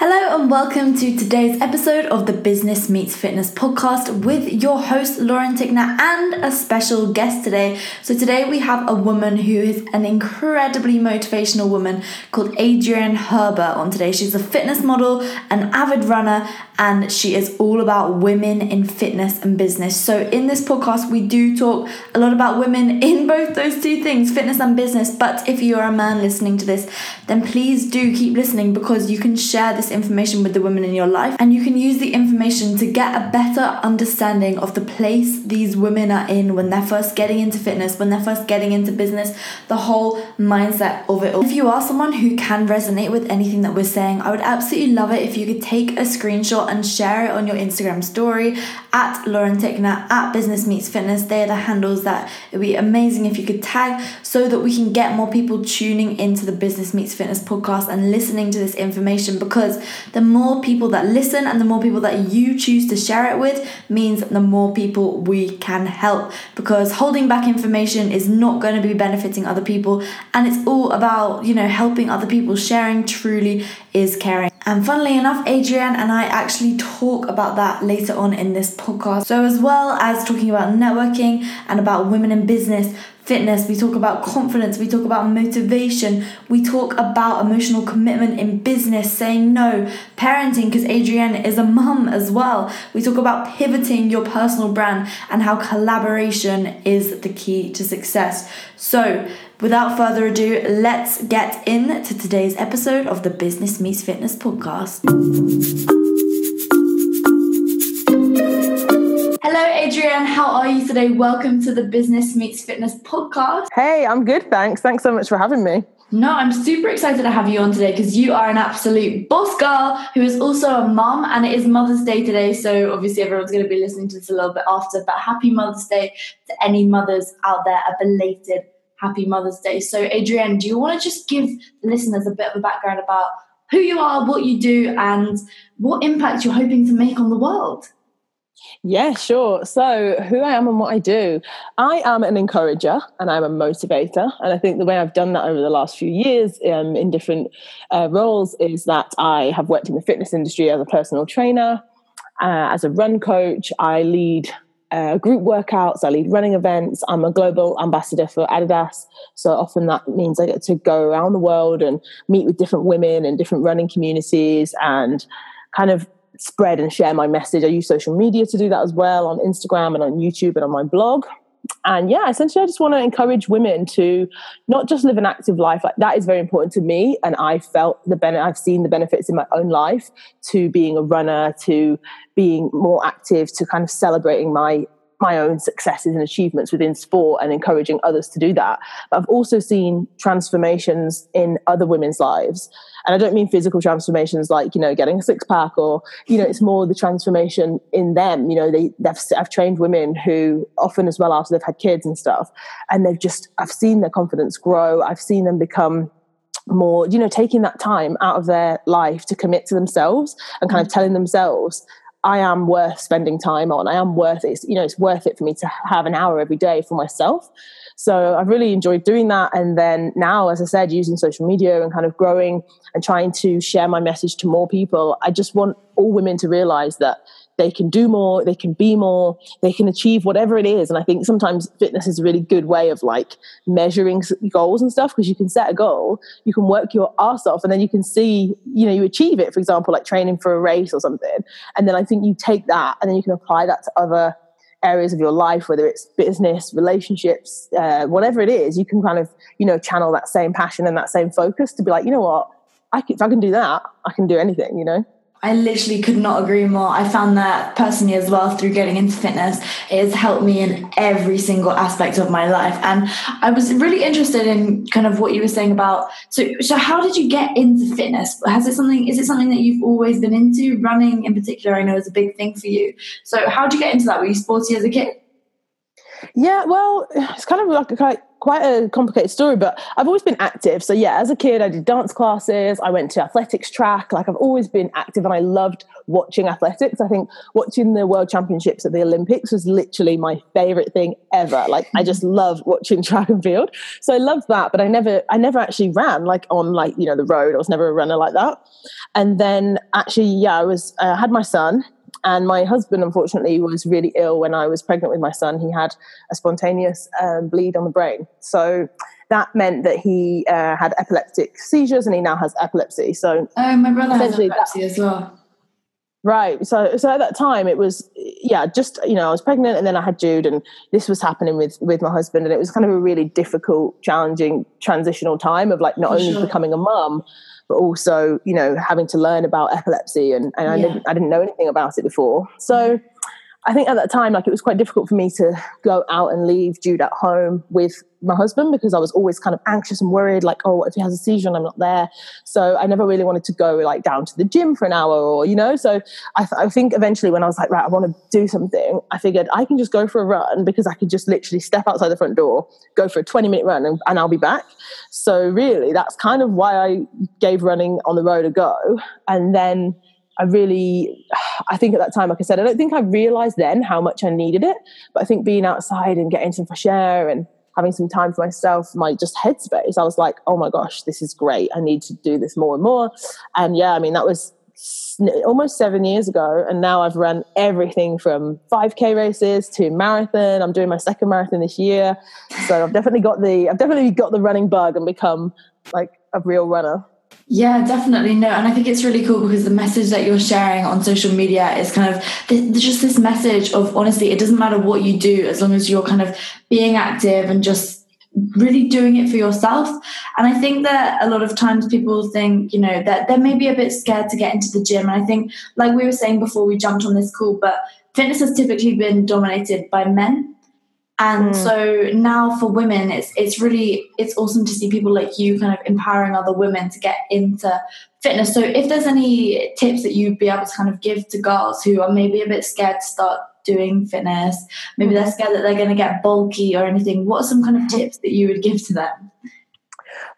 Hello and welcome to today's episode of the Business Meets Fitness podcast with your host Lauren Tickner and a special guest today. So today we have a woman who is an incredibly motivational woman called Adrienne Herbert on today. She's a fitness model, an avid runner, and she is all about women in fitness and business. So in this podcast we do talk a lot about women in both those two things, fitness and business. But if you're a man listening to this, then please do keep listening because you can share this information with the women in your life and you can use the information to get a better understanding of the place these women are in when they're first getting into fitness, when they're first getting into business, the whole mindset of it all. If you are someone who can resonate with anything that we're saying, I would absolutely love it if you could take a screenshot and share it on your Instagram story at Lauren Tickner at Business Meets Fitness. They're the handles that it would be amazing if you could tag so that we can get more people tuning into the Business Meets Fitness podcast and listening to this information because the more people that listen and the more people that you choose to share it with means the more people we can help. Because holding back information is not going to be benefiting other people and it's all about you know helping other people. Sharing truly is caring and funnily enough adrienne and i actually talk about that later on in this podcast so as well as talking about networking and about women in business fitness, we talk about confidence, we talk about motivation, we talk about emotional commitment in business, saying no, parenting, because Adrienne is a mum as well. We talk about pivoting your personal brand and how collaboration is the key to success. So, without further ado, let's get into today's episode of the Business Meets Fitness podcast. Hello, Adrienne. How are you today? Welcome to the Business Meets Fitness podcast. Hey, I'm good, thanks. Thanks so much for having me. No, I'm super excited to have you on today because you are an absolute boss girl who is also a mom, and it is Mother's Day today. So, obviously, everyone's going to be listening to this a little bit after, but happy Mother's Day to any mothers out there, a belated happy Mother's Day. So, Adrienne, do you want to just give listeners a bit of a background about who you are, what you do, and what impact you're hoping to make on the world? Yeah, sure. So, who I am and what I do, I am an encourager and I'm a motivator. And I think the way I've done that over the last few years um, in different uh, roles is that I have worked in the fitness industry as a personal trainer, uh, as a run coach. I lead uh, group workouts, I lead running events. I'm a global ambassador for Adidas. So often that means I get to go around the world and meet with different women and different running communities and kind of spread and share my message. I use social media to do that as well on Instagram and on YouTube and on my blog. And yeah, essentially, I just want to encourage women to not just live an active life. Like that is very important to me, and I felt the benefit. I've seen the benefits in my own life to being a runner, to being more active, to kind of celebrating my my own successes and achievements within sport and encouraging others to do that. But I've also seen transformations in other women's lives. And I don't mean physical transformations like, you know, getting a six pack or, you know, it's more the transformation in them. You know, they, they've, I've trained women who often as well after they've had kids and stuff, and they've just, I've seen their confidence grow. I've seen them become more, you know, taking that time out of their life to commit to themselves and kind of mm. telling themselves, I am worth spending time on. I am worth it. You know, it's worth it for me to have an hour every day for myself. So I've really enjoyed doing that. And then now, as I said, using social media and kind of growing and trying to share my message to more people, I just want all women to realize that they can do more, they can be more, they can achieve whatever it is. And I think sometimes fitness is a really good way of like measuring goals and stuff because you can set a goal, you can work your ass off, and then you can see, you know, you achieve it, for example, like training for a race or something. And then I think you take that and then you can apply that to other areas of your life, whether it's business, relationships, uh, whatever it is, you can kind of, you know, channel that same passion and that same focus to be like, you know what, I can, if I can do that, I can do anything, you know? I literally could not agree more. I found that personally as well through getting into fitness. It has helped me in every single aspect of my life. And I was really interested in kind of what you were saying about so so how did you get into fitness? Has it something is it something that you've always been into? Running in particular, I know is a big thing for you. So how did you get into that? Were you sporty as a kid? Yeah, well, it's kind of like quite a complicated story, but I've always been active. So yeah, as a kid, I did dance classes. I went to athletics track. Like I've always been active, and I loved watching athletics. I think watching the World Championships at the Olympics was literally my favorite thing ever. Like I just love watching track and field. So I loved that, but I never, I never actually ran like on like you know the road. I was never a runner like that. And then actually, yeah, I was uh, had my son and my husband, unfortunately, was really ill when I was pregnant with my son. He had a spontaneous um, bleed on the brain. So that meant that he uh, had epileptic seizures and he now has epilepsy. So, oh, my brother has epilepsy that, as well. Right. So, so at that time, it was yeah, just you know, I was pregnant, and then I had Jude, and this was happening with with my husband, and it was kind of a really difficult, challenging transitional time of like not For only sure. becoming a mum, but also you know having to learn about epilepsy and, and I, didn't, I didn't know anything about it before. So I think at that time, like it was quite difficult for me to go out and leave Jude at home with my husband because I was always kind of anxious and worried, like, oh, if he has a seizure and I'm not there. So I never really wanted to go like down to the gym for an hour or, you know. So I, th- I think eventually when I was like, right, I want to do something, I figured I can just go for a run because I could just literally step outside the front door, go for a 20 minute run and, and I'll be back. So really, that's kind of why I gave running on the road a go. And then I really, I think at that time, like I said, I don't think I realized then how much I needed it. But I think being outside and getting some fresh air and having some time for myself, my just headspace, I was like, oh my gosh, this is great. I need to do this more and more. And yeah, I mean, that was almost seven years ago. And now I've run everything from 5K races to marathon. I'm doing my second marathon this year. So I've definitely got the, I've definitely got the running bug and become like a real runner. Yeah, definitely. No, and I think it's really cool because the message that you're sharing on social media is kind of there's just this message of honestly, it doesn't matter what you do as long as you're kind of being active and just really doing it for yourself. And I think that a lot of times people think, you know, that they're maybe a bit scared to get into the gym. And I think, like we were saying before we jumped on this call, but fitness has typically been dominated by men and mm. so now for women it's it's really it's awesome to see people like you kind of empowering other women to get into fitness. So if there's any tips that you'd be able to kind of give to girls who are maybe a bit scared to start doing fitness maybe they're scared that they're going to get bulky or anything what are some kind of tips that you would give to them?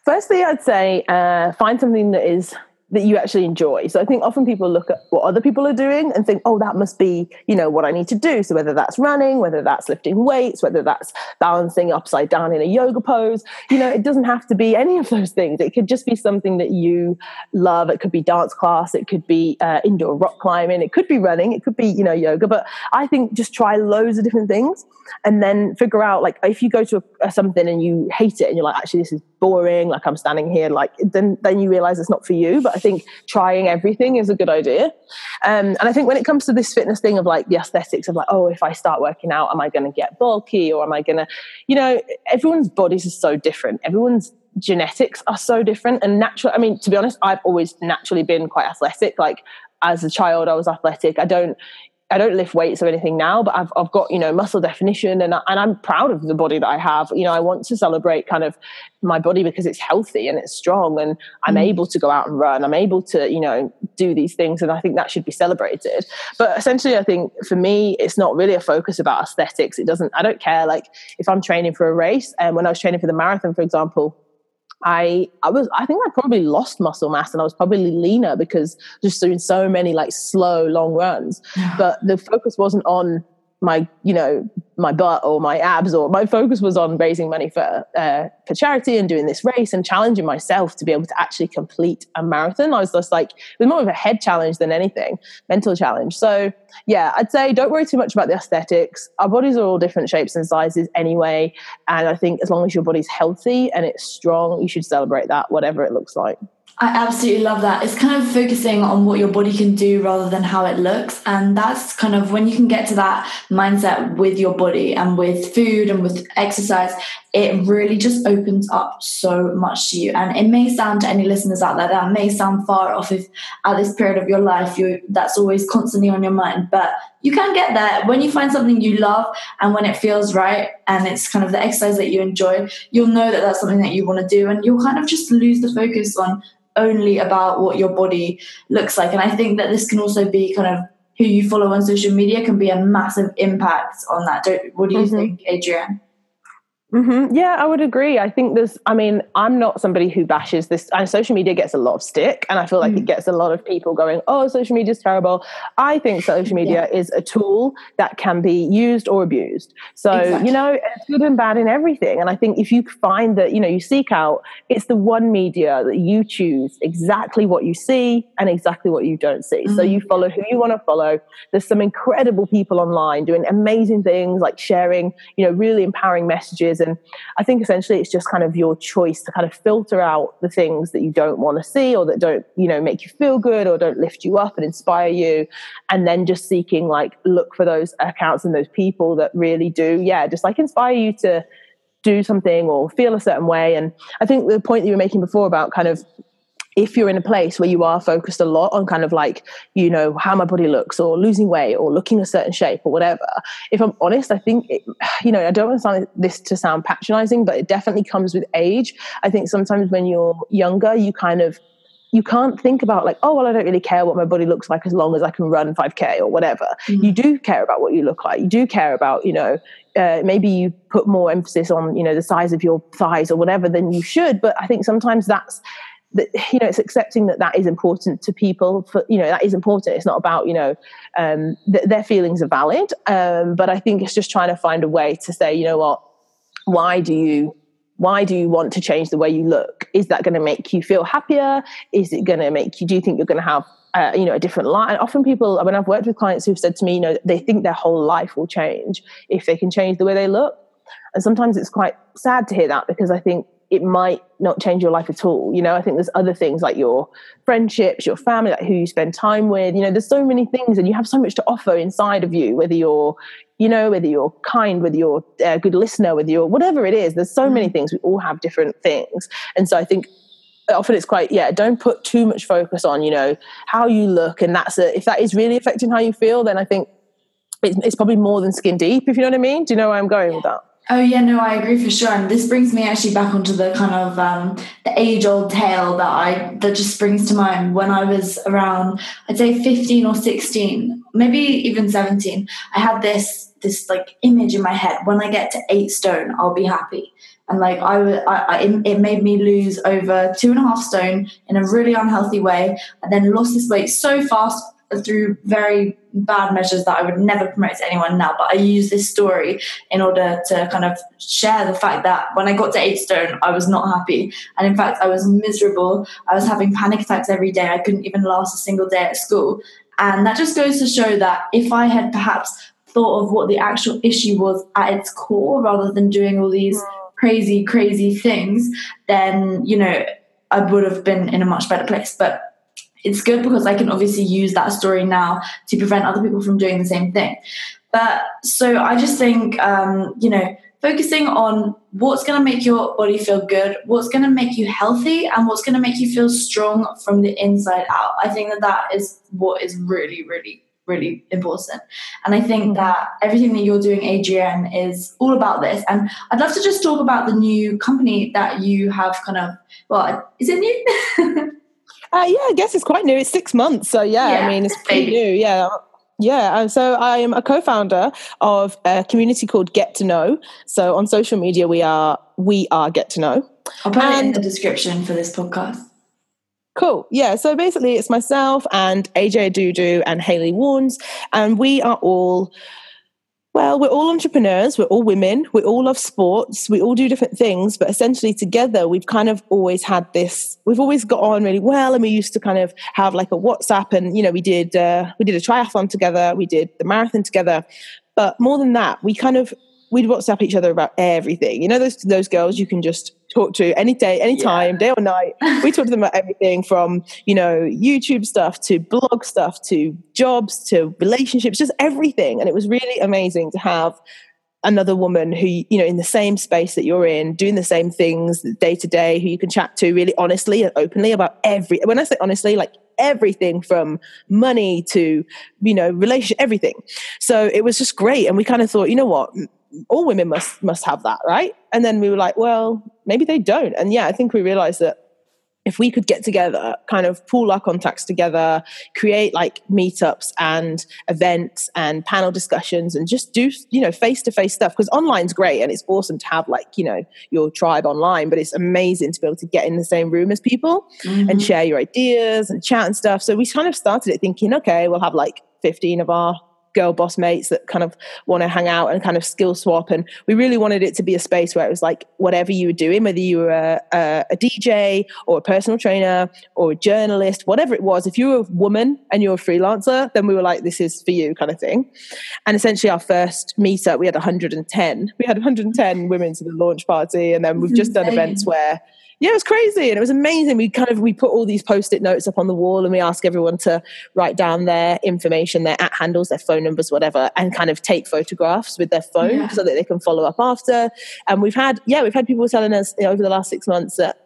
Firstly i'd say uh, find something that is that you actually enjoy. So I think often people look at what other people are doing and think, oh, that must be, you know, what I need to do. So whether that's running, whether that's lifting weights, whether that's balancing upside down in a yoga pose, you know, it doesn't have to be any of those things. It could just be something that you love. It could be dance class. It could be uh, indoor rock climbing. It could be running. It could be, you know, yoga. But I think just try loads of different things and then figure out like if you go to a, a something and you hate it and you're like, actually, this is boring. Like I'm standing here, like then then you realize it's not for you. But I think trying everything is a good idea. Um, and I think when it comes to this fitness thing of like the aesthetics of like, oh, if I start working out, am I going to get bulky or am I going to, you know, everyone's bodies are so different. Everyone's genetics are so different and natural. I mean, to be honest, I've always naturally been quite athletic. Like as a child, I was athletic. I don't, I don't lift weights or anything now, but I've, I've got, you know, muscle definition and, I, and I'm proud of the body that I have. You know, I want to celebrate kind of my body because it's healthy and it's strong and I'm mm. able to go out and run. I'm able to, you know, do these things. And I think that should be celebrated. But essentially, I think for me, it's not really a focus about aesthetics. It doesn't, I don't care. Like if I'm training for a race and when I was training for the marathon, for example, I I was I think I probably lost muscle mass and I was probably leaner because just doing so many like slow long runs. But the focus wasn't on my you know my butt or my abs or my focus was on raising money for uh, for charity and doing this race and challenging myself to be able to actually complete a marathon. I was just like it was more of a head challenge than anything mental challenge. So yeah i'd say don't worry too much about the aesthetics. Our bodies are all different shapes and sizes anyway. And i think as long as your body's healthy and it's strong you should celebrate that whatever it looks like I absolutely love that. It's kind of focusing on what your body can do rather than how it looks. And that's kind of when you can get to that mindset with your body and with food and with exercise, it really just opens up so much to you. And it may sound to any listeners out there that may sound far off if at this period of your life you that's always constantly on your mind. But you can get there when you find something you love and when it feels right and it's kind of the exercise that you enjoy, you'll know that that's something that you want to do and you'll kind of just lose the focus on only about what your body looks like. And I think that this can also be kind of who you follow on social media can be a massive impact on that. Don't, what do you mm-hmm. think, Adrienne? Mm-hmm. Yeah, I would agree. I think there's, I mean, I'm not somebody who bashes this, and social media gets a lot of stick, and I feel like mm. it gets a lot of people going, oh, social media is terrible. I think social media yeah. is a tool that can be used or abused. So, exactly. you know, it's good and bad in everything. And I think if you find that, you know, you seek out, it's the one media that you choose exactly what you see and exactly what you don't see. Mm-hmm. So you follow who you want to follow. There's some incredible people online doing amazing things like sharing, you know, really empowering messages and I think essentially it's just kind of your choice to kind of filter out the things that you don't want to see or that don't, you know, make you feel good or don't lift you up and inspire you. And then just seeking like look for those accounts and those people that really do, yeah, just like inspire you to do something or feel a certain way. And I think the point that you were making before about kind of if you're in a place where you are focused a lot on kind of like you know how my body looks or losing weight or looking a certain shape or whatever if i'm honest i think it, you know i don't want this to sound patronizing but it definitely comes with age. I think sometimes when you're younger you kind of you can't think about like oh well i don't really care what my body looks like as long as i can run 5k or whatever. Mm-hmm. you do care about what you look like. You do care about you know uh, maybe you put more emphasis on you know the size of your thighs or whatever than you should but i think sometimes that's that you know it's accepting that that is important to people for you know that is important. It's not about you know um, th- their feelings are valid um, but i think it's just trying to find a way to say you know what why do you why do you want to change the way you look? Is that going to make you feel happier? Is it going to make you do you think you're going to have uh, you know a different life? And often people i mean i've worked with clients who've said to me you know they think their whole life will change if they can change the way they look. And sometimes it's quite sad to hear that because i think it might not change your life at all. You know, I think there's other things like your friendships, your family, like who you spend time with. You know, there's so many things, and you have so much to offer inside of you. Whether you're, you know, whether you're kind, whether you're a good listener, whether you're whatever it is. There's so many mm. things. We all have different things, and so I think often it's quite yeah don't put too much focus on you know how you look and that's a, if that is really affecting how you feel then i think it's, it's probably more than skin deep if you know what i mean do you know where i'm going with that Oh yeah, no, I agree for sure. And this brings me actually back onto the kind of um, the age-old tale that I that just springs to mind. When I was around, I'd say fifteen or sixteen, maybe even seventeen, I had this this like image in my head. When I get to eight stone, I'll be happy. And like I, I, I it made me lose over two and a half stone in a really unhealthy way. I then lost this weight so fast through very bad measures that I would never promote to anyone now. But I use this story in order to kind of share the fact that when I got to eight stone, I was not happy. And in fact, I was miserable. I was having panic attacks every day. I couldn't even last a single day at school. And that just goes to show that if I had perhaps thought of what the actual issue was at its core rather than doing all these mm. crazy, crazy things, then, you know, I would have been in a much better place. But it's good because I can obviously use that story now to prevent other people from doing the same thing. But so I just think, um, you know, focusing on what's going to make your body feel good, what's going to make you healthy, and what's going to make you feel strong from the inside out. I think that that is what is really, really, really important. And I think mm-hmm. that everything that you're doing, Adrienne, is all about this. And I'd love to just talk about the new company that you have kind of, well, is it new? Uh, yeah, I guess it's quite new. It's six months, so yeah, yeah I mean, it's pretty new. Yeah, yeah, and so I am a co-founder of a community called Get to Know. So on social media, we are we are Get to Know. I'll put and, it in the description for this podcast. Cool. Yeah. So basically, it's myself and AJ Odudu and Haley Warnes, and we are all well, we're all entrepreneurs, we're all women, we all love sports, we all do different things, but essentially together we've kind of always had this, we've always got on really well and we used to kind of have like a WhatsApp and you know, we did uh, we did a triathlon together, we did the marathon together. But more than that, we kind of we'd WhatsApp each other about everything. You know those those girls you can just talk to any day, any time, yeah. day or night. We talk to them about everything from, you know, YouTube stuff to blog stuff to jobs to relationships, just everything. And it was really amazing to have another woman who, you know, in the same space that you're in, doing the same things day to day, who you can chat to really honestly and openly about every, when I say honestly, like everything from money to, you know, relationship, everything. So it was just great. And we kind of thought, you know what? All women must must have that, right? And then we were like, well, maybe they don't. And yeah, I think we realized that if we could get together, kind of pool our contacts together, create like meetups and events and panel discussions and just do, you know, face to face stuff. Because online's great and it's awesome to have like, you know, your tribe online, but it's amazing to be able to get in the same room as people mm-hmm. and share your ideas and chat and stuff. So we kind of started it thinking, okay, we'll have like 15 of our girl boss mates that kind of want to hang out and kind of skill swap. And we really wanted it to be a space where it was like whatever you were doing, whether you were a, a, a, DJ or a personal trainer or a journalist, whatever it was, if you were a woman and you're a freelancer, then we were like, this is for you kind of thing. And essentially, our first meetup, we had 110. We had 110 women to the launch party. And then we've just done events where yeah, it was crazy and it was amazing. We kind of we put all these post-it notes up on the wall and we ask everyone to write down their information, their at handles, their phone numbers, whatever, and kind of take photographs with their phone yeah. so that they can follow up after. And we've had yeah, we've had people telling us you know, over the last six months that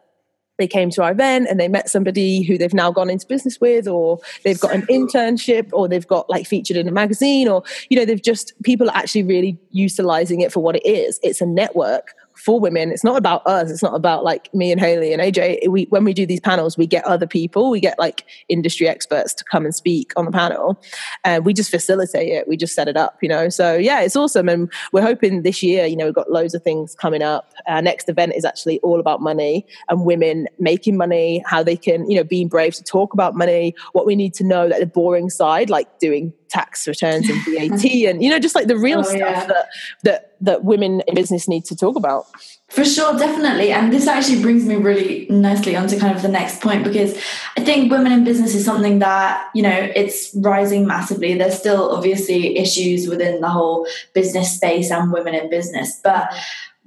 they came to our event and they met somebody who they've now gone into business with or they've got an internship or they've got like featured in a magazine or you know they've just people are actually really utilizing it for what it is it's a network for women. It's not about us. It's not about like me and Haley and AJ. We when we do these panels, we get other people. We get like industry experts to come and speak on the panel, and we just facilitate it. We just set it up, you know. So yeah, it's awesome, and we're hoping this year. You know, we've got loads of things coming up. Our next event is actually all about money and women making money, how they can, you know, being brave to talk about money, what we need to know, like the boring side, like doing tax returns and VAT and you know just like the real oh, stuff yeah. that that that women in business need to talk about. For sure, definitely. And this actually brings me really nicely onto kind of the next point because I think women in business is something that, you know, it's rising massively. There's still obviously issues within the whole business space and women in business, but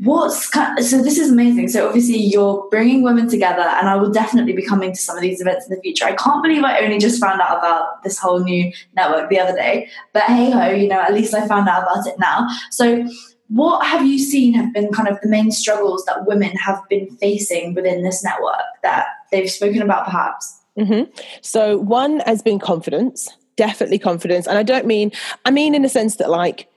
what's so this is amazing. So obviously you're bringing women together and i will definitely be coming to some of these events in the future. I can't believe i only just found out about this whole new network the other day but hey ho you know at least i found out about it now. So what have you seen have been kind of the main struggles that women have been facing within this network that they've spoken about perhaps? Mm-hmm. so one has been confidence definitely confidence. And i don't mean i mean in the sense that like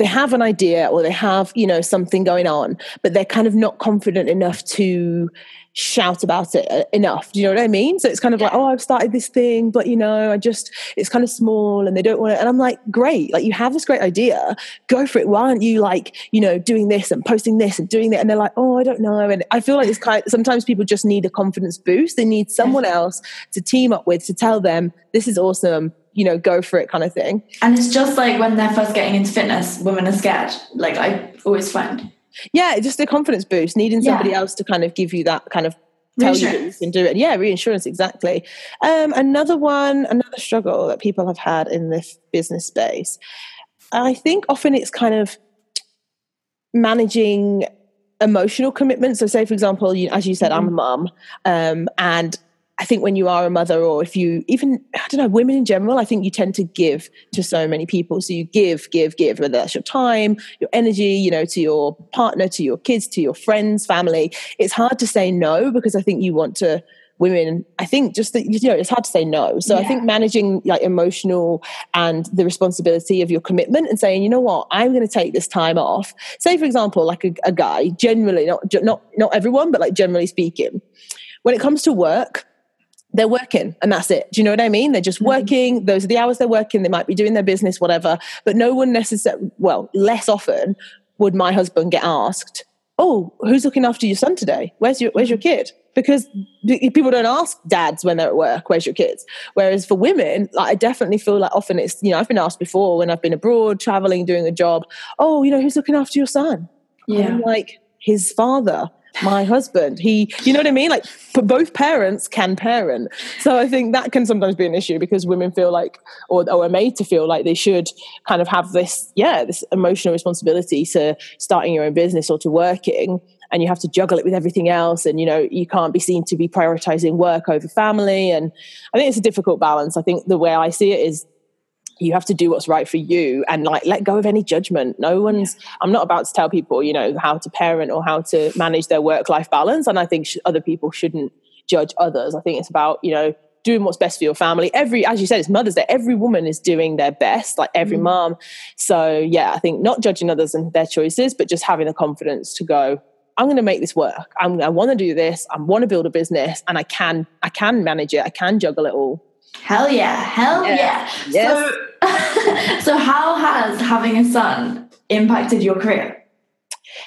they have an idea or they have you know something going on but they're kind of not confident enough to shout about it uh, enough. Do you know what i mean? So it's kind of like oh i've started this thing but you know i just it's kind of small and they don't want it and i'm like great like you have this great idea. Go for it. Why aren't you like you know doing this and posting this and doing that? And they're like oh i don't know. And i feel like it's kind of, sometimes people just need a confidence boost. They need someone else to team up with to tell them this is awesome you know, go for it kind of thing. And it's just like when they're first getting into fitness, women are scared. Like I always find. Yeah, just a confidence boost, needing somebody yeah. else to kind of give you that kind of tell you that you can do it. Yeah, reinsurance, exactly. Um, another one, another struggle that people have had in this business space. I think often it's kind of managing emotional commitment. So, say for example, you, as you said, mm-hmm. I'm a mum, um, and I think when you are a mother, or if you even, I don't know, women in general, I think you tend to give to so many people. So you give, give, give, whether that's your time, your energy, you know, to your partner, to your kids, to your friends, family. It's hard to say no because I think you want to, women i think just that you know it's hard to say no so yeah. i think managing like emotional and the responsibility of your commitment and saying you know what i'm going to take this time off say for example like a, a guy generally not not not everyone but like generally speaking when it comes to work they're working and that's it. Do you know what I mean? They're just mm-hmm. working. Those are the hours they're working. They might be doing their business, whatever. But no one necessarily, well, less often would my husband get asked, Oh, who's looking after your son today? Where's your, where's your kid? Because people don't ask dads when they're at work, where's your kids? Whereas for women, like, I definitely feel like often it's, you know, I've been asked before when I've been abroad, traveling, doing a job, Oh, you know, who's looking after your son? Yeah. I'm like, his father my husband. He, you know what I mean? Like, both parents can parent. So I think that can sometimes be an issue because women feel like, or, or are made to feel like they should kind of have this, yeah, this emotional responsibility to starting your own business or to working. And you have to juggle it with everything else. And, you know, you can't be seen to be prioritizing work over family. And I think it's a difficult balance. I think the way I see it is you have to do what's right for you and like let go of any judgment no one's yeah. i'm not about to tell people you know how to parent or how to manage their work life balance and i think sh- other people shouldn't judge others i think it's about you know doing what's best for your family every as you said it's mother's day every woman is doing their best like every mm. mom so yeah i think not judging others and their choices but just having the confidence to go I'm going to make this work. I'm, I want to do this. I want to build a business, and I can. I can manage it. I can juggle it all. Hell yeah! Hell yeah! yeah. Yes. So, so how has having a son impacted your career?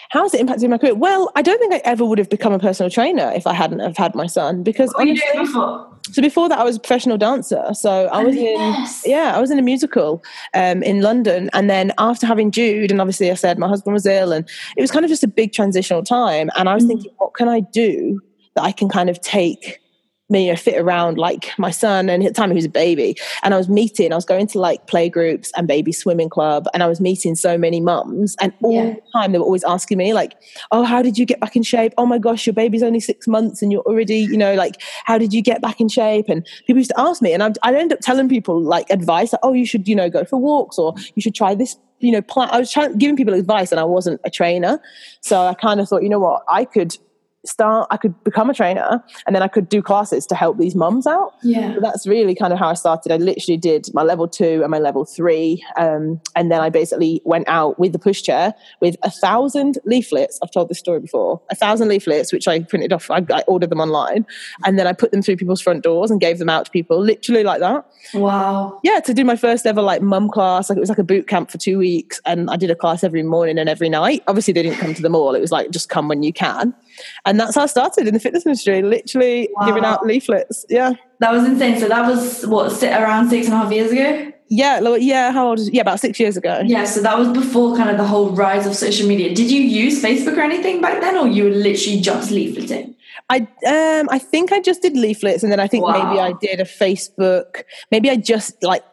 How has it impacted my career? Well, I don't think I ever would have become a personal trainer if I hadn't have had my son because what honestly, before? So before that, I was a professional dancer. So I was oh, yes. in yeah, I was in a musical um, in London, and then after having Jude, and obviously I said my husband was ill, and it was kind of just a big transitional time. And I was mm. thinking, what can I do that I can kind of take you know, fit around like my son. And at the time he was a baby. And I was meeting, I was going to like play groups and baby swimming club. And I was meeting so many mums. And all yeah. the time they were always asking me, like, oh, how did you get back in shape? Oh my gosh, your baby's only six months and you're already, you know, like, how did you get back in shape? And people used to ask me. And I'd, I'd end up telling people like advice, like, oh, you should, you know, go for walks or you should try this you know, plan. I was trying giving people advice, and I wasn't a trainer, so I kind of thought, you know what, I could start i could become a trainer and then i could do classes to help these mums out. Yeah. So that's really kind of how i started. I literally did my level two and my level three um, and then i basically went out with the pushchair with a thousand leaflets. I've told this story before. A thousand leaflets which i printed off I, I ordered them online and then i put them through people's front doors and gave them out to people literally like that. Wow. Yeah to do my first ever like mum class. Like it was like a boot camp for two weeks and i did a class every morning and every night. Obviously they didn't come to them all. It was like just come when you can. And that's how I started in the fitness industry, literally wow. giving out leaflets. Yeah. That was insane. So that was what, around six and a half years ago? Yeah, yeah, how old is yeah, about six years ago. Yeah, so that was before kind of the whole rise of social media. Did you use Facebook or anything back then, or you were literally just leafleting? I um I think I just did leaflets and then I think wow. maybe I did a Facebook. Maybe I just like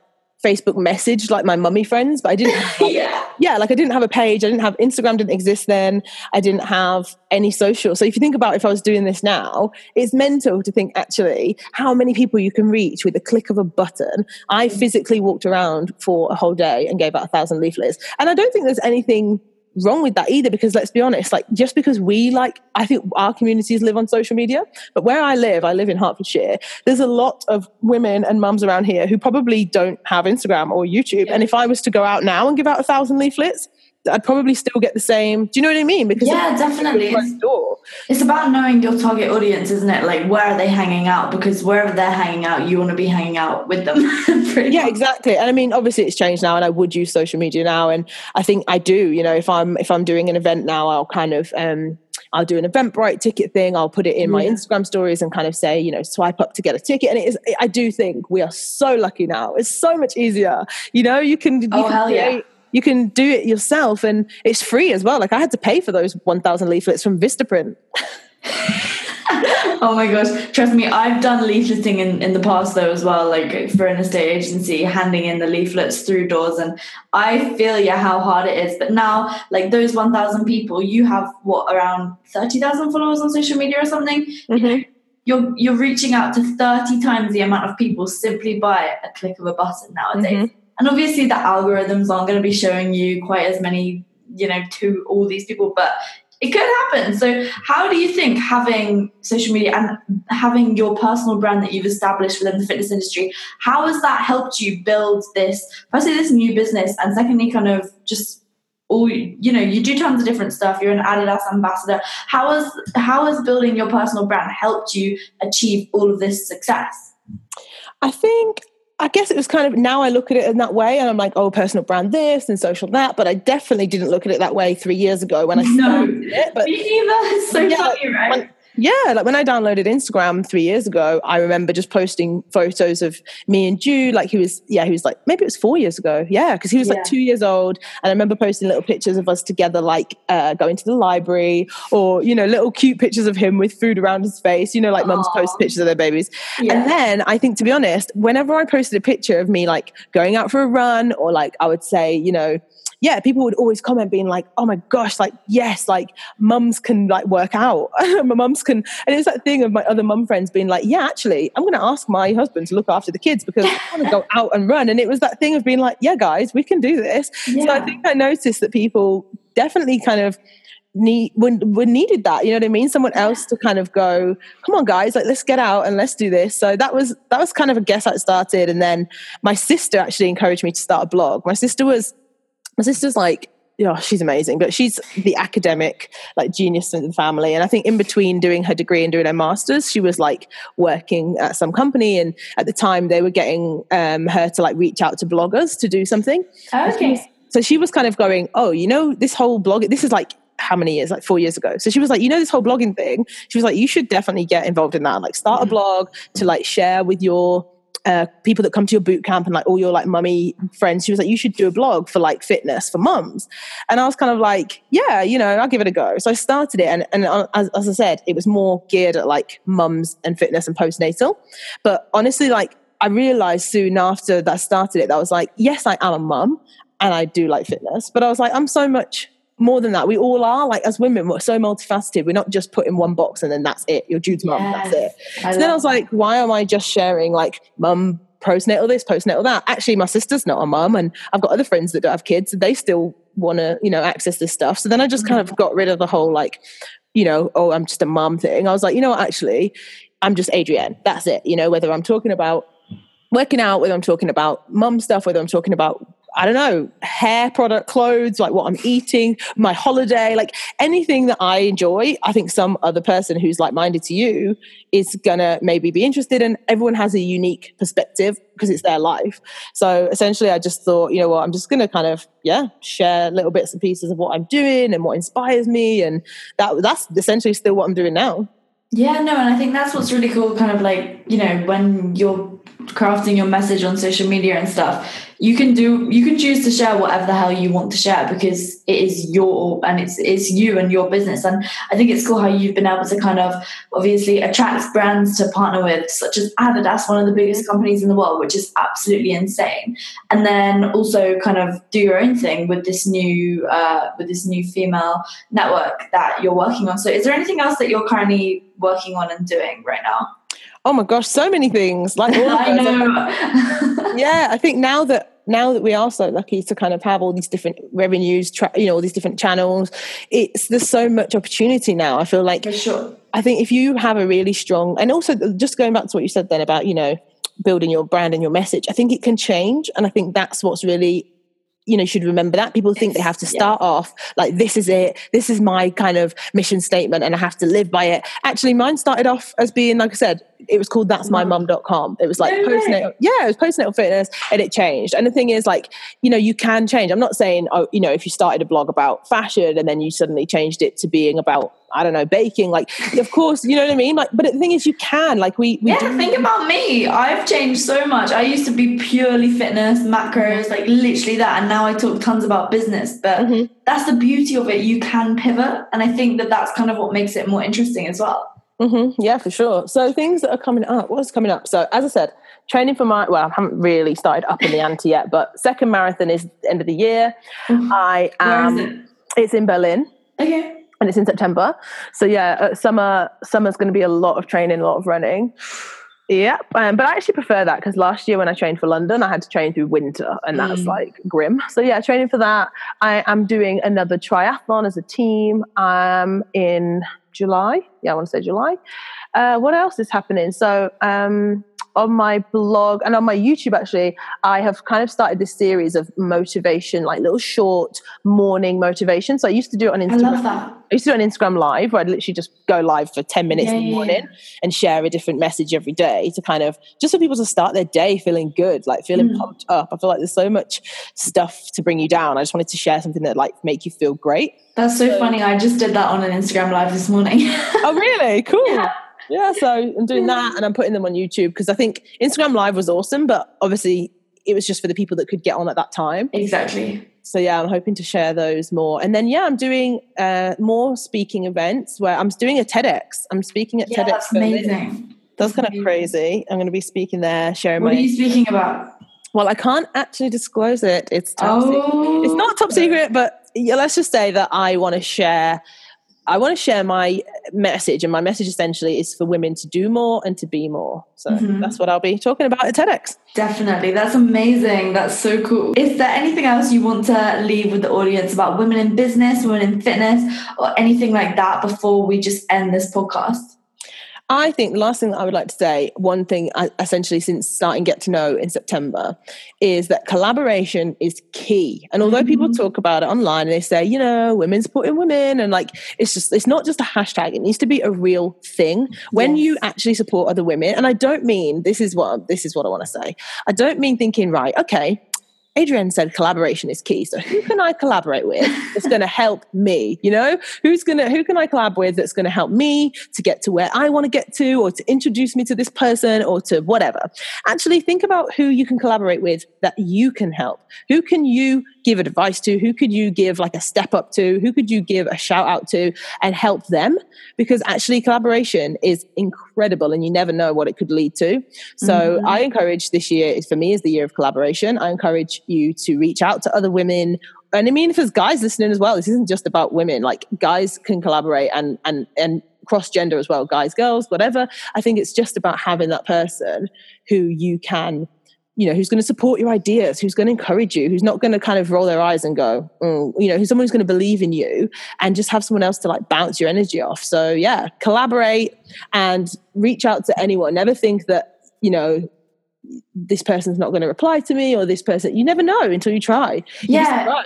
Facebook message like my mummy friends, but I didn't. Yeah. Yeah, like I didn't have a page. I didn't have Instagram. Didn't exist then. I didn't have any social. So if you think about if I was doing this now, it's mental to think actually how many people you can reach with a click of a button. I physically walked around for a whole day and gave out a thousand leaflets, and I don't think there's anything wrong with that either because let's be honest like just because we like i think our communities live on social media but where i live i live in hertfordshire there's a lot of women and mums around here who probably don't have instagram or youtube yeah. and if i was to go out now and give out a thousand leaflets I'd probably still get the same. Do you know what I mean? Because yeah, definitely. It's, it's, about knowing your target audience, isn't it? Like where are they hanging out? Because wherever they're hanging out, you want to be hanging out with them. yeah, much. exactly. And I mean, obviously, it's changed now, and I would use social media now, and I think I do. You know, if I'm if I'm doing an event now, I'll kind of. um I'll do an Eventbrite ticket thing. I'll put it in my yeah. Instagram stories and kind of say, you know, swipe up to get a ticket. And it is, I do think we are so lucky now. It's so much easier. You know, you can, you oh, can hell create, yeah you can do it yourself and it's free as well. Like I had to pay for those 1000 leaflets from Vistaprint. oh my gosh. Trust me, I've done leafleting in, in the past though as well, like for an estate agency, handing in the leaflets through doors. And I feel yeah how hard it is. But now, like those 1,000 people, you have what, around 30,000 followers on social media or something? Mm-hmm. You're, you're reaching out to 30 times the amount of people simply by a click of a button nowadays. Mm-hmm. And obviously, the algorithms aren't going to be showing you quite as many, you know, to all these people, but it could happen. So, how do you think having social media and having your personal brand that you've established within the fitness industry, how has that helped you build this, firstly, this new business, and secondly, kind of just all you know, you do tons of different stuff. You're an Adidas ambassador. How has how has building your personal brand helped you achieve all of this success? I think I guess it was kind of now I look at it in that way and I'm like, oh, personal brand this and social that. But I definitely didn't look at it that way three years ago when I started no, it. But me neither. It's so yeah, funny, right? When, yeah, like when I downloaded Instagram three years ago, I remember just posting photos of me and Jude. Like he was, yeah, he was like maybe it was four years ago. Yeah, because he was yeah. like two years old, and I remember posting little pictures of us together, like uh, going to the library, or you know, little cute pictures of him with food around his face. You know, like Aww. mums post pictures of their babies. Yeah. And then I think, to be honest, whenever I posted a picture of me like going out for a run, or like I would say, you know yeah, people would always comment being like, oh my gosh, like, yes, like mums can like work out. my mums can. And it's that thing of my other mum friends being like, yeah, actually, I'm going to ask my husband to look after the kids because I want to go out and run. And it was that thing of being like, yeah, guys, we can do this. Yeah. So I think I noticed that people definitely kind of need when when needed that you know what i mean someone else to kind of go come on guys like let's get out and let's do this so that was that was kind of a guess it started and then my sister actually encouraged me to start a blog my sister was my sister's like yeah, she's amazing. But she's the academic like genius in the family. And I think in between doing her degree and doing her masters, she was like working at some company. And at the time, they were getting um, her to like reach out to bloggers to do something. Okay. So she was kind of going, oh, you know, this whole blog. This is like how many years? Like four years ago. So she was like, you know, this whole blogging thing. She was like, you should definitely get involved in that. Like, start a blog to like share with your uh, people that come to your boot camp and like all your like mummy friends. She was like, you should do a blog for like fitness for mums. And I was kind of like, yeah, you know, I'll give it a go. So I started it. And, and uh, as, as I said, it was more geared at like mums and fitness and postnatal. But honestly, like I realized soon after that I started it, that I was like, yes, I am a mum and I do like fitness, but I was like, I'm so much more than that. We all are like as women, we're so multifaceted. We're not just put in one box and then that's it. You're to mum, yes. that's it. I so then I was like, why am I just sharing like mum postnatal this, postnatal that? Actually, my sister's not a mum, and I've got other friends that don't have kids, and they still want to, you know, access this stuff. So then I just kind of got rid of the whole like, you know, oh, I'm just a mum thing. I was like, you know what, actually, I'm just Adrienne. That's it. You know, whether I'm talking about working out, whether I'm talking about mum stuff, whether I'm talking about I don't know, hair product, clothes, like what I'm eating, my holiday, like anything that I enjoy. I think some other person who's like minded to you is gonna maybe be interested in. Everyone has a unique perspective because it's their life. So essentially, I just thought, you know what, I'm just gonna kind of, yeah, share little bits and pieces of what I'm doing and what inspires me. And that that's essentially still what I'm doing now. Yeah, no, and I think that's what's really cool, kind of like, you know, when you're crafting your message on social media and stuff you can do you can choose to share whatever the hell you want to share because it is your and it's it's you and your business. And i think it's cool how you've been able to kind of obviously attract brands to partner with such as adidas one of the biggest companies in the world which is absolutely insane. And then also kind of do your own thing with this new uh, with this new female network that you're working on. So is there anything else that you're currently working on and doing right now Oh my gosh, so many things. Like all I know. yeah, I think now that now that we are so lucky to kind of have all these different revenues, tra- you know, all these different channels, it's there's so much opportunity now. I feel like sure. I think if you have a really strong and also just going back to what you said then about, you know, building your brand and your message, I think it can change. And I think that's what's really you know should remember that people think they have to start yeah. off like this is it this is my kind of mission statement and i have to live by it actually mine started off as being like i said it was called that's my mum.com. It was like no postnatal, yeah, it was postnatal fitness and it changed. And the thing is, like, you know, you can change. I'm not saying, oh, you know, if you started a blog about fashion and then you suddenly changed it to being about, I don't know, baking, like, of course, you know what I mean? Like, but the thing is, you can, like, we, we yeah, do- think about me. I've changed so much. I used to be purely fitness, macros, like literally that. And now I talk tons about business. But mm-hmm. that's the beauty of it. You can pivot. And I think that that's kind of what makes it more interesting as well. Mm-hmm. Yeah, for sure. So things that are coming up. What's coming up? So as I said, training for my well, I haven't really started up in the ante yet, but second marathon is end of the year. Mm-hmm. I am. It? It's in Berlin. Okay. And it's in September. So yeah, uh, summer summer's going to be a lot of training, a lot of running. Yeah, um, but I actually prefer that because last year when I trained for London, I had to train through winter, and that's mm. like grim. So yeah, training for that. I am doing another triathlon as a team. I'm in July. Yeah, I want to say July. Uh, what else is happening? So um, on my blog and on my YouTube, actually, I have kind of started this series of motivation, like little short morning motivation. So I used to do it on Instagram. I love that. I used to do it on Instagram Live, where I'd literally just go live for 10 minutes yeah, in the morning yeah. and share a different message every day to kind of just for people to start their day feeling good, like feeling mm. pumped up. I feel like there's so much stuff to bring you down. I just wanted to share something that like make you feel great. That's so, so funny. I just did that on an Instagram Live this morning. oh, really? Cool. Yeah yeah, so I'm doing that and I'm putting them on YouTube because I think Instagram Live was awesome, but obviously it was just for the people that could get on at that time. Exactly. So yeah, I'm hoping to share those more. And then yeah, I'm doing uh, more speaking events where I'm doing a TEDx. I'm speaking at yeah, TEDx. That's amazing. That's, kind of crazy. I'm going to be speaking there, sharing what my. What are you speaking about? Well, I can't actually disclose it. It's top oh. It's not top secret, but yeah, let's just say that I want to share I want to share my message, and my message essentially is for women to do more and to be more. So mm-hmm. that's what I'll be talking about at TEDx. Definitely. That's amazing. That's so cool. Is there anything else you want to leave with the audience about women in business, women in fitness, or anything like that before we just end this podcast? I think the last thing that I would like to say, one thing I, essentially since starting Get to Know in September, is that collaboration is key. And although mm-hmm. people talk about it online and they say, you know, women supporting women, and like it's just it's not just a hashtag; it needs to be a real thing. When yes. you actually support other women, and I don't mean this is what this is what I want to say. I don't mean thinking, right, okay, Adrienne said collaboration is key. So who can I collaborate with that's going to help me? You know, who's going to, who can I collab with that's going to help me to get to where I want to get to or to introduce me to this person or to whatever. Actually think about who you can collaborate with that you can help. Who can you give advice to? Who could you give like a step up to? Who could you give a shout out to and help them? Because actually collaboration is incredible and you never know what it could lead to. So mm-hmm. I encourage this year is for me is the year of collaboration. I encourage you to reach out to other women and I mean, if there's guys listening as well, this isn't just about women. Like guys can collaborate and and and cross gender as well, guys, girls, whatever. I think it's just about having that person who you can you know, who's going to support your ideas, who's going to encourage you, who's not going to kind of roll their eyes and go, mm, you know, who's someone who's going to believe in you and just have someone else to like bounce your energy off. So yeah, collaborate and reach out to anyone. Never think that, you know, this person's not going to reply to me or this person you never know until you try. You're yeah.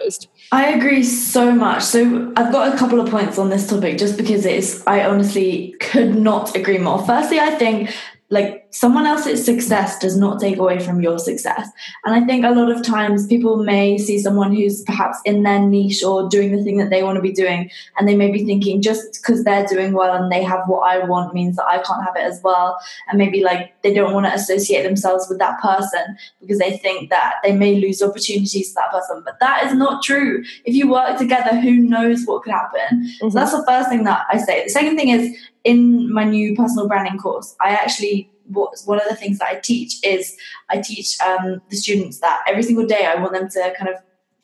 i agree so much. So i've got a couple of points on this topic just because it's i honestly could not agree more. Firstly i think like someone else's success does not take away from your success. And I think a lot of times people may see someone who's perhaps in their niche or doing the thing that they want to be doing, and they may be thinking just because they're doing well and they have what I want means that I can't have it as well. And maybe like they don't want to associate themselves with that person because they think that they may lose opportunities to that person. But that is not true. If you work together, who knows what could happen? Mm-hmm. So that's the first thing that I say. The second thing is in my new personal branding course, I actually what one of the things that I teach is I teach um, the students that every single day I want them to kind of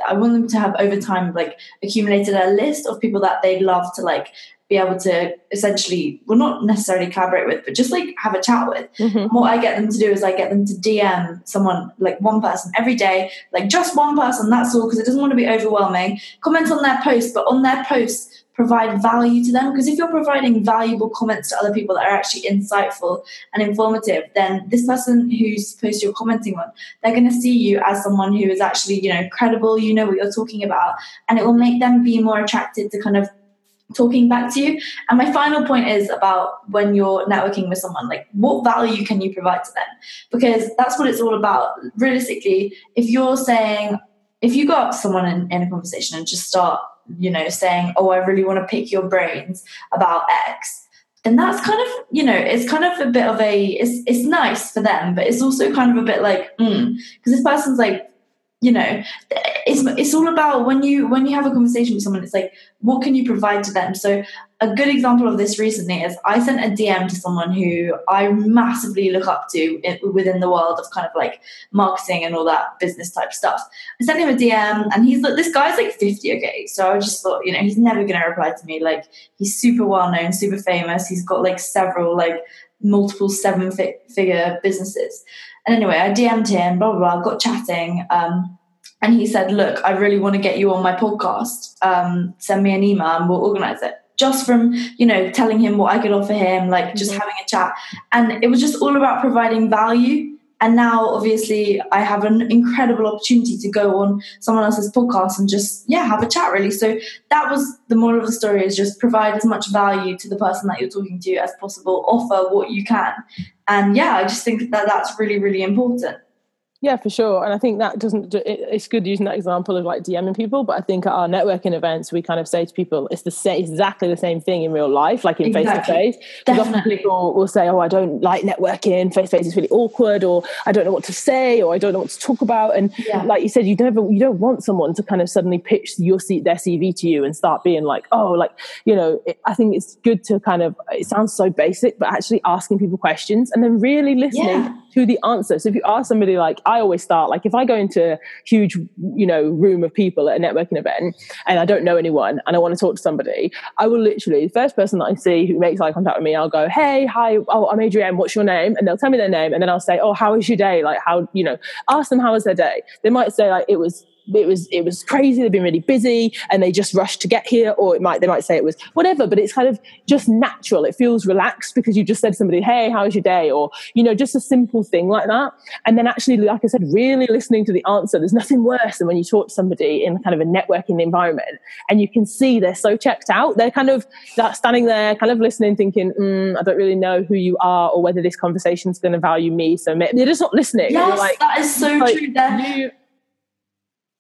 I want them to have over time like accumulated a list of people that they'd love to like be able to essentially well not necessarily collaborate with but just like have a chat with mm-hmm. what i get them to do is i get them to dm someone like one person every day like just one person that's all because it doesn't want to be overwhelming comment on their post but on their post provide value to them. Because if you're providing valuable comments to other people that are actually insightful and informative then this person who's post you're commenting on they're going to see you as someone who is actually you know credible you know what you're talking about and it will make them be more attracted to kind of talking back to you. And my final point is about when you're networking with someone like what value can you provide to them? Because that's what it's all about. Realistically if you're saying if you go up to someone in, in a conversation and just start you know, saying, "Oh, I really want to pick your brains about X," then that's kind of, you know, it's kind of a bit of a, it's it's nice for them, but it's also kind of a bit like, because mm, this person's like, you know it's it's all about when you when you have a conversation with someone it's like what can you provide to them? So a good example of this recently is i sent a dm to someone who i massively look up to within the world of kind of like marketing and all that business type stuff. I sent him a dm and he's like this guy's like 50 okay? So i just thought you know he's never going to reply to me. Like he's super well known super famous. He's got like several like multiple seven figure businesses and anyway, I DM'd him, blah, blah, blah, got chatting. Um, and he said, Look, I really want to get you on my podcast. Um, send me an email and we'll organize it. Just from, you know, telling him what I could offer him, like just mm-hmm. having a chat. And it was just all about providing value and now obviously i have an incredible opportunity to go on someone else's podcast and just yeah have a chat really. So that was the moral of the story is just provide as much value to the person that you're talking to as possible. Offer what you can. And yeah i just think that that's really really important yeah, for sure. And I think that doesn't, it's good using that example of like DMing people. But I think at our networking events, we kind of say to people, it's the same, exactly the same thing in real life, like in face to face. Because often people will say, oh, I don't like networking, face to face is really awkward, or I don't know what to say, or I don't know what to talk about. And yeah. like you said, you never, you don't want someone to kind of suddenly pitch your seat, their CV to you and start being like, oh, like, you know, it, I think it's good to kind of, it sounds so basic, but actually asking people questions and then really listening. Yeah to the answer. So if you ask somebody like I always start, like if I go into a huge, you know, room of people at a networking event and I don't know anyone and I want to talk to somebody, I will literally, the first person that I see who makes eye contact with me, I'll go, Hey, hi, oh, I'm Adrienne, what's your name? And they'll tell me their name and then I'll say, Oh, how was your day? Like how, you know, ask them how was their day. They might say like it was it was it was crazy. They've been really busy and they just rushed to get here, or it might they might say it was whatever. But it's kind of just natural. It feels relaxed because you just said to somebody, "Hey, how was your day?" Or you know, just a simple thing like that. And then actually, like I said, really listening to the answer. There's nothing worse than when you talk to somebody in kind of a networking environment and you can see they're so checked out. They're kind of standing there, kind of listening, thinking, mm, "I don't really know who you are or whether this conversation is going to value me." So they're just not listening. Yes, like, that is so like, true.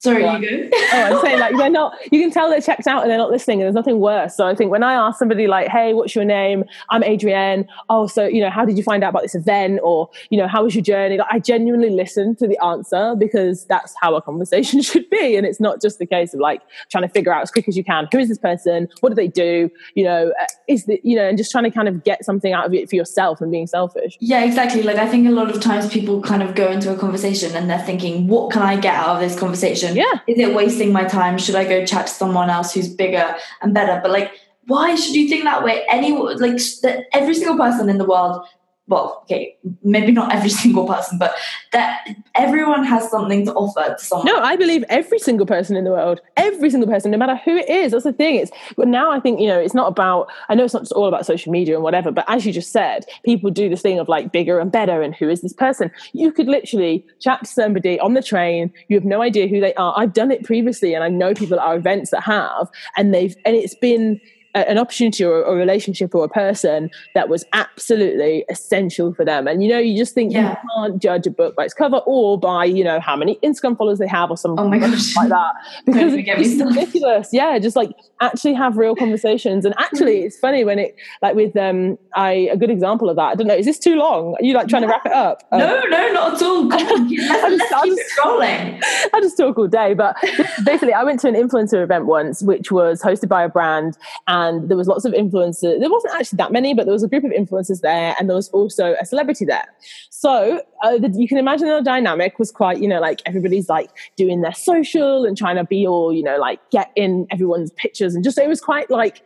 Sorry, you go. oh, I'm saying like they're not. You can tell they're checked out and they're not listening. And there's nothing worse. So I think when I ask somebody like, "Hey, what's your name?" I'm Adrienne. Oh, so you know, how did you find out about this event? Or you know, how was your journey? Like, I genuinely listen to the answer because that's how a conversation should be. And it's not just the case of like trying to figure out as quick as you can who is this person, what do they do? You know, uh, is the you know, and just trying to kind of get something out of it for yourself and being selfish. Yeah, exactly. Like I think a lot of times people kind of go into a conversation and they're thinking, "What can I get out of this conversation?" Yeah, is it wasting my time? Should I go chat to someone else who's bigger and better? But like, why should you think that way? Any like that every single person in the world well, okay, maybe not every single person, but that everyone has something to offer to someone. No, I believe every single person in the world, every single person, no matter who it is. That's the thing. It's but now I think you know it's not about. I know it's not just all about social media and whatever, but as you just said, people do this thing of like bigger and better, and who is this person? You could literally chat to somebody on the train. You have no idea who they are. I've done it previously, and I know people at our events that have, and they've and it's been an opportunity or a relationship or a person that was absolutely essential for them. And you know, you just think yeah. you can't judge a book by its cover or by you know how many Instagram followers they have or something oh like that because it's ridiculous. Yeah, just like actually have real conversations. And actually, it's funny when it like with um I a good example of that. I don't know. Is this too long? Are you like trying yeah. to wrap it up? Um, no, no, not at all. Let's, I just, keep just, scrolling. I just talk all day. But basically, I went to an influencer event once, which was hosted by a brand. And and there was lots of influencers. There wasn't actually that many, but there was a group of influencers there, and there was also a celebrity there. So uh, the, you can imagine the dynamic was quite, you know, like everybody's like doing their social and trying to be all, you know, like get in everyone's pictures, and just it was quite like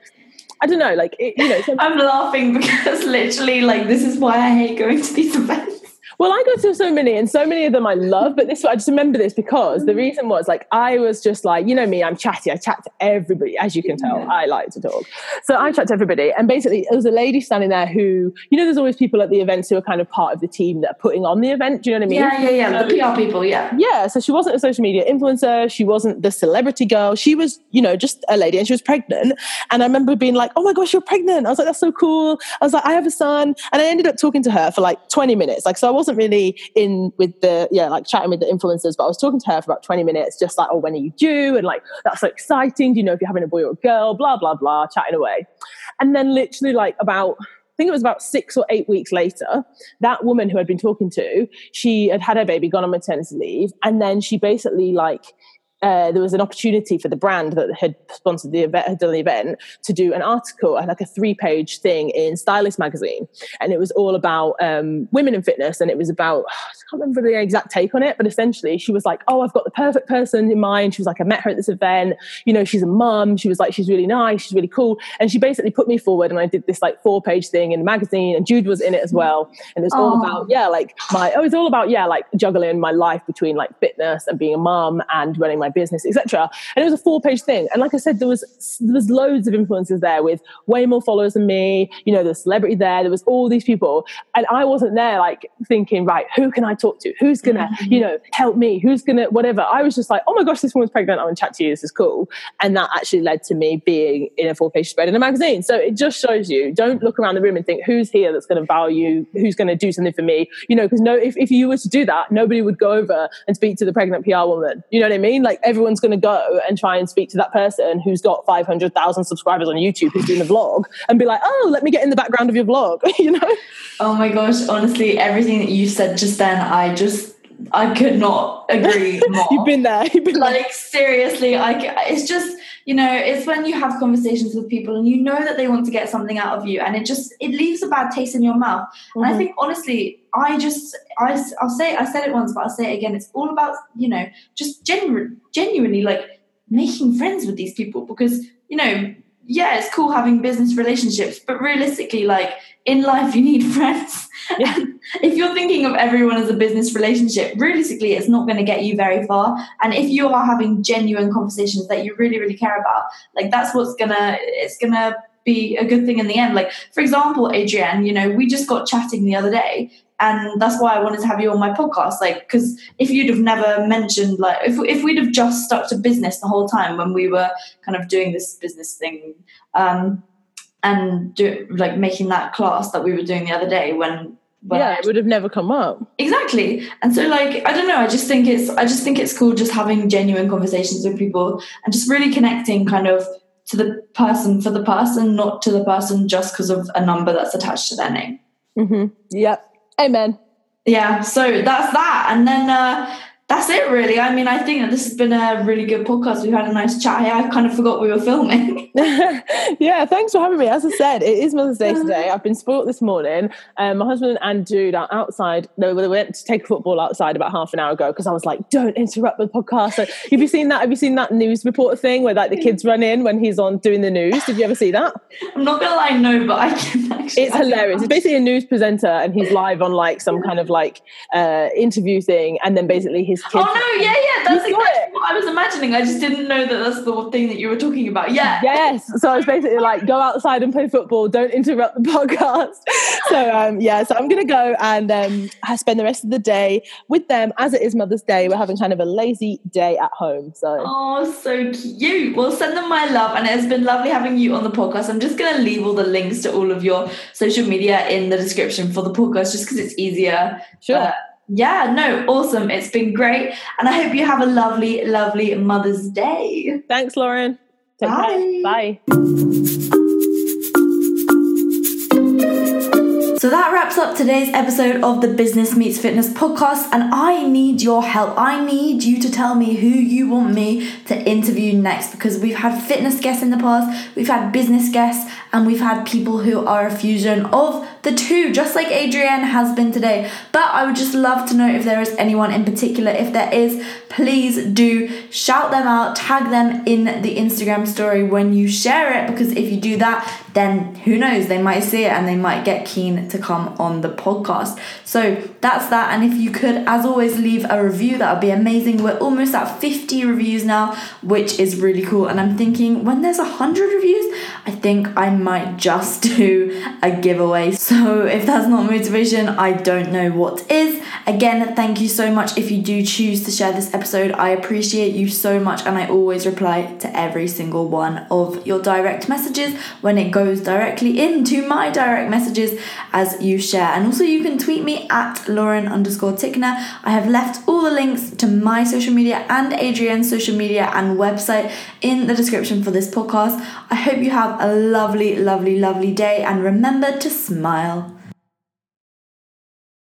I don't know, like it, you know. I'm laughing because literally, like, this is why I hate going to these events. Well, I go to so many, and so many of them I love. But this, I just remember this because the reason was like I was just like, you know me, I'm chatty. I chat to everybody, as you can tell. Yeah. I like to talk, so I chat to everybody. And basically, there was a lady standing there who, you know, there's always people at the events who are kind of part of the team that are putting on the event. Do you know what I mean? Yeah, yeah, yeah. Um, the PR people, yeah. Yeah. So she wasn't a social media influencer. She wasn't the celebrity girl. She was, you know, just a lady, and she was pregnant. And I remember being like, "Oh my gosh, you're pregnant!" I was like, "That's so cool." I was like, "I have a son," and I ended up talking to her for like 20 minutes. Like, so I wasn't really in with the yeah like chatting with the influencers but i was talking to her for about 20 minutes just like oh when are you due? and like that's so exciting. Do you know if you're having a boy or a girl? Blah blah blah chatting away. And then literally like about I think it was about six or eight weeks later, that woman who I'd been talking to, she had had her baby, gone on maternity leave, and then she basically like uh, there was an opportunity for the brand that had sponsored the event, had done the event, to do an article, like a three-page thing in Stylist magazine, and it was all about um, women in fitness, and it was about can't remember the exact take on it, but essentially she was like, "Oh, I've got the perfect person in mind." She was like, "I met her at this event. You know, she's a mum. She was like, she's really nice. She's really cool." And she basically put me forward, and I did this like four-page thing in the magazine, and Jude was in it as mm. well, and it was all about yeah, like my oh, it was all about yeah, like juggling my life between like fitness and being a mum and running my business, etc. And it was a four page thing. And like I said, there was there was loads of influences there with way more followers than me. You know, the celebrity there. There was all these people, and I wasn't there like thinking, right, who can I talk to? Who's gonna, mm-hmm. you know, help me? Who's gonna whatever? I was just like, oh my gosh, this woman's pregnant. I want to chat to you. This is cool. And that actually led to me being in a four page spread in a magazine. So it just shows you don't look around the room and think who's here that's going to value, who's going to do something for me. You know, because no, if, if you were to do that, nobody would go over and speak to the pregnant PR woman. You know what I mean? Like everyone's going to go and try and speak to that person who's got 500,000 subscribers on YouTube who's doing a vlog and be like, oh, let me get in the background of your vlog, you know? Oh my gosh, honestly, everything that you said just then, I just, I could not agree more. You've been there. You've been like, there. seriously, I, it's just, you know, it's when you have conversations with people and you know that they want to get something out of you and it just, it leaves a bad taste in your mouth. Mm-hmm. And I mm-hmm. think, honestly, I just, I, I'll say, I said it once, but I'll say it again. It's all about, you know, just genuine, genuinely like making friends with these people because, you know, yeah, it's cool having business relationships, but realistically, like in life, you need friends. Yeah. if you're thinking of everyone as a business relationship, realistically, it's not going to get you very far. And if you are having genuine conversations that you really, really care about, like that's what's gonna, it's gonna be a good thing in the end. Like, for example, Adrienne, you know, we just got chatting the other day and that's why I wanted to have you on my podcast. Like, because if you'd have never mentioned, like, if if we'd have just stuck to business the whole time when we were kind of doing this business thing, um, and do like making that class that we were doing the other day when. when yeah, I- it would have never come up. exactly and so like i don't know i just think it's i just think it's cool just having genuine conversations with people and just really connecting kind of to the person for the person not to the person just because of a number that's attached to their name hmm Yep. Amen. yeah so that's that and then uh that's it really i mean i think that this has been a really good podcast we've had a nice chat here i kind of forgot we were filming yeah, thanks for having me. As I said, it is Mother's Day today. I've been spoilt this morning. Um, my husband and Jude are outside. No, they went to take football outside about half an hour ago because I was like, "Don't interrupt the podcast." So, have you seen that? Have you seen that news reporter thing where like the kids run in when he's on doing the news? Did you ever see that? i'm not gonna lie no but i can actually It's hilarious. It's basically a news presenter and he's live on like some kind of like uh, interview thing, and then basically his kids. Oh no, yeah, yeah, that's exactly what I was imagining. I just didn't know that that's the thing that you were talking about. Yeah. Yes. So I was basically like, go outside and play football. Don't interrupt the podcast. So um, yeah, so I'm gonna go and um, spend the rest of the day with them. As it is Mother's Day, we're having kind of a lazy day at home. So Oh, so cute. Well, send them my love, and it has been lovely having you on the podcast. I'm just going to leave all the links to all of your social media in the description for the podcast just because it's easier. sure. Uh, yeah, no, awesome. It's been great. And I hope you have a lovely, lovely Mother's Day. Thanks, Lauren. Take care. Bye. Bye. So that wraps up today's episode of the Business Meets Fitness podcast. And I need your help. I need you to tell me who you want me to interview next because we've had fitness guests in the past, we've had business guests, and we've had people who are a fusion of the two, just like Adrienne has been today. But I would just love to know if there is anyone in particular. If there is, please do shout them out, tag them in the Instagram story when you share it because if you do that, then who knows, they might see it and they might get keen to come on the podcast. So that's that. And if you could, as always, leave a review, that would be amazing. We're almost at 50 reviews now, which is really cool. And I'm thinking when there's 100 reviews, I think I might just do a giveaway. So if that's not motivation, I don't know what is. Again, thank you so much if you do choose to share this episode. I appreciate you so much, and I always reply to every single one of your direct messages when it goes directly into my direct messages as you share. And also, you can tweet me at Lauren underscore Tickner. I have left all the links to my social media and Adrienne's social media and website in the description for this podcast. I hope you have a lovely, lovely, lovely day, and remember to smile while.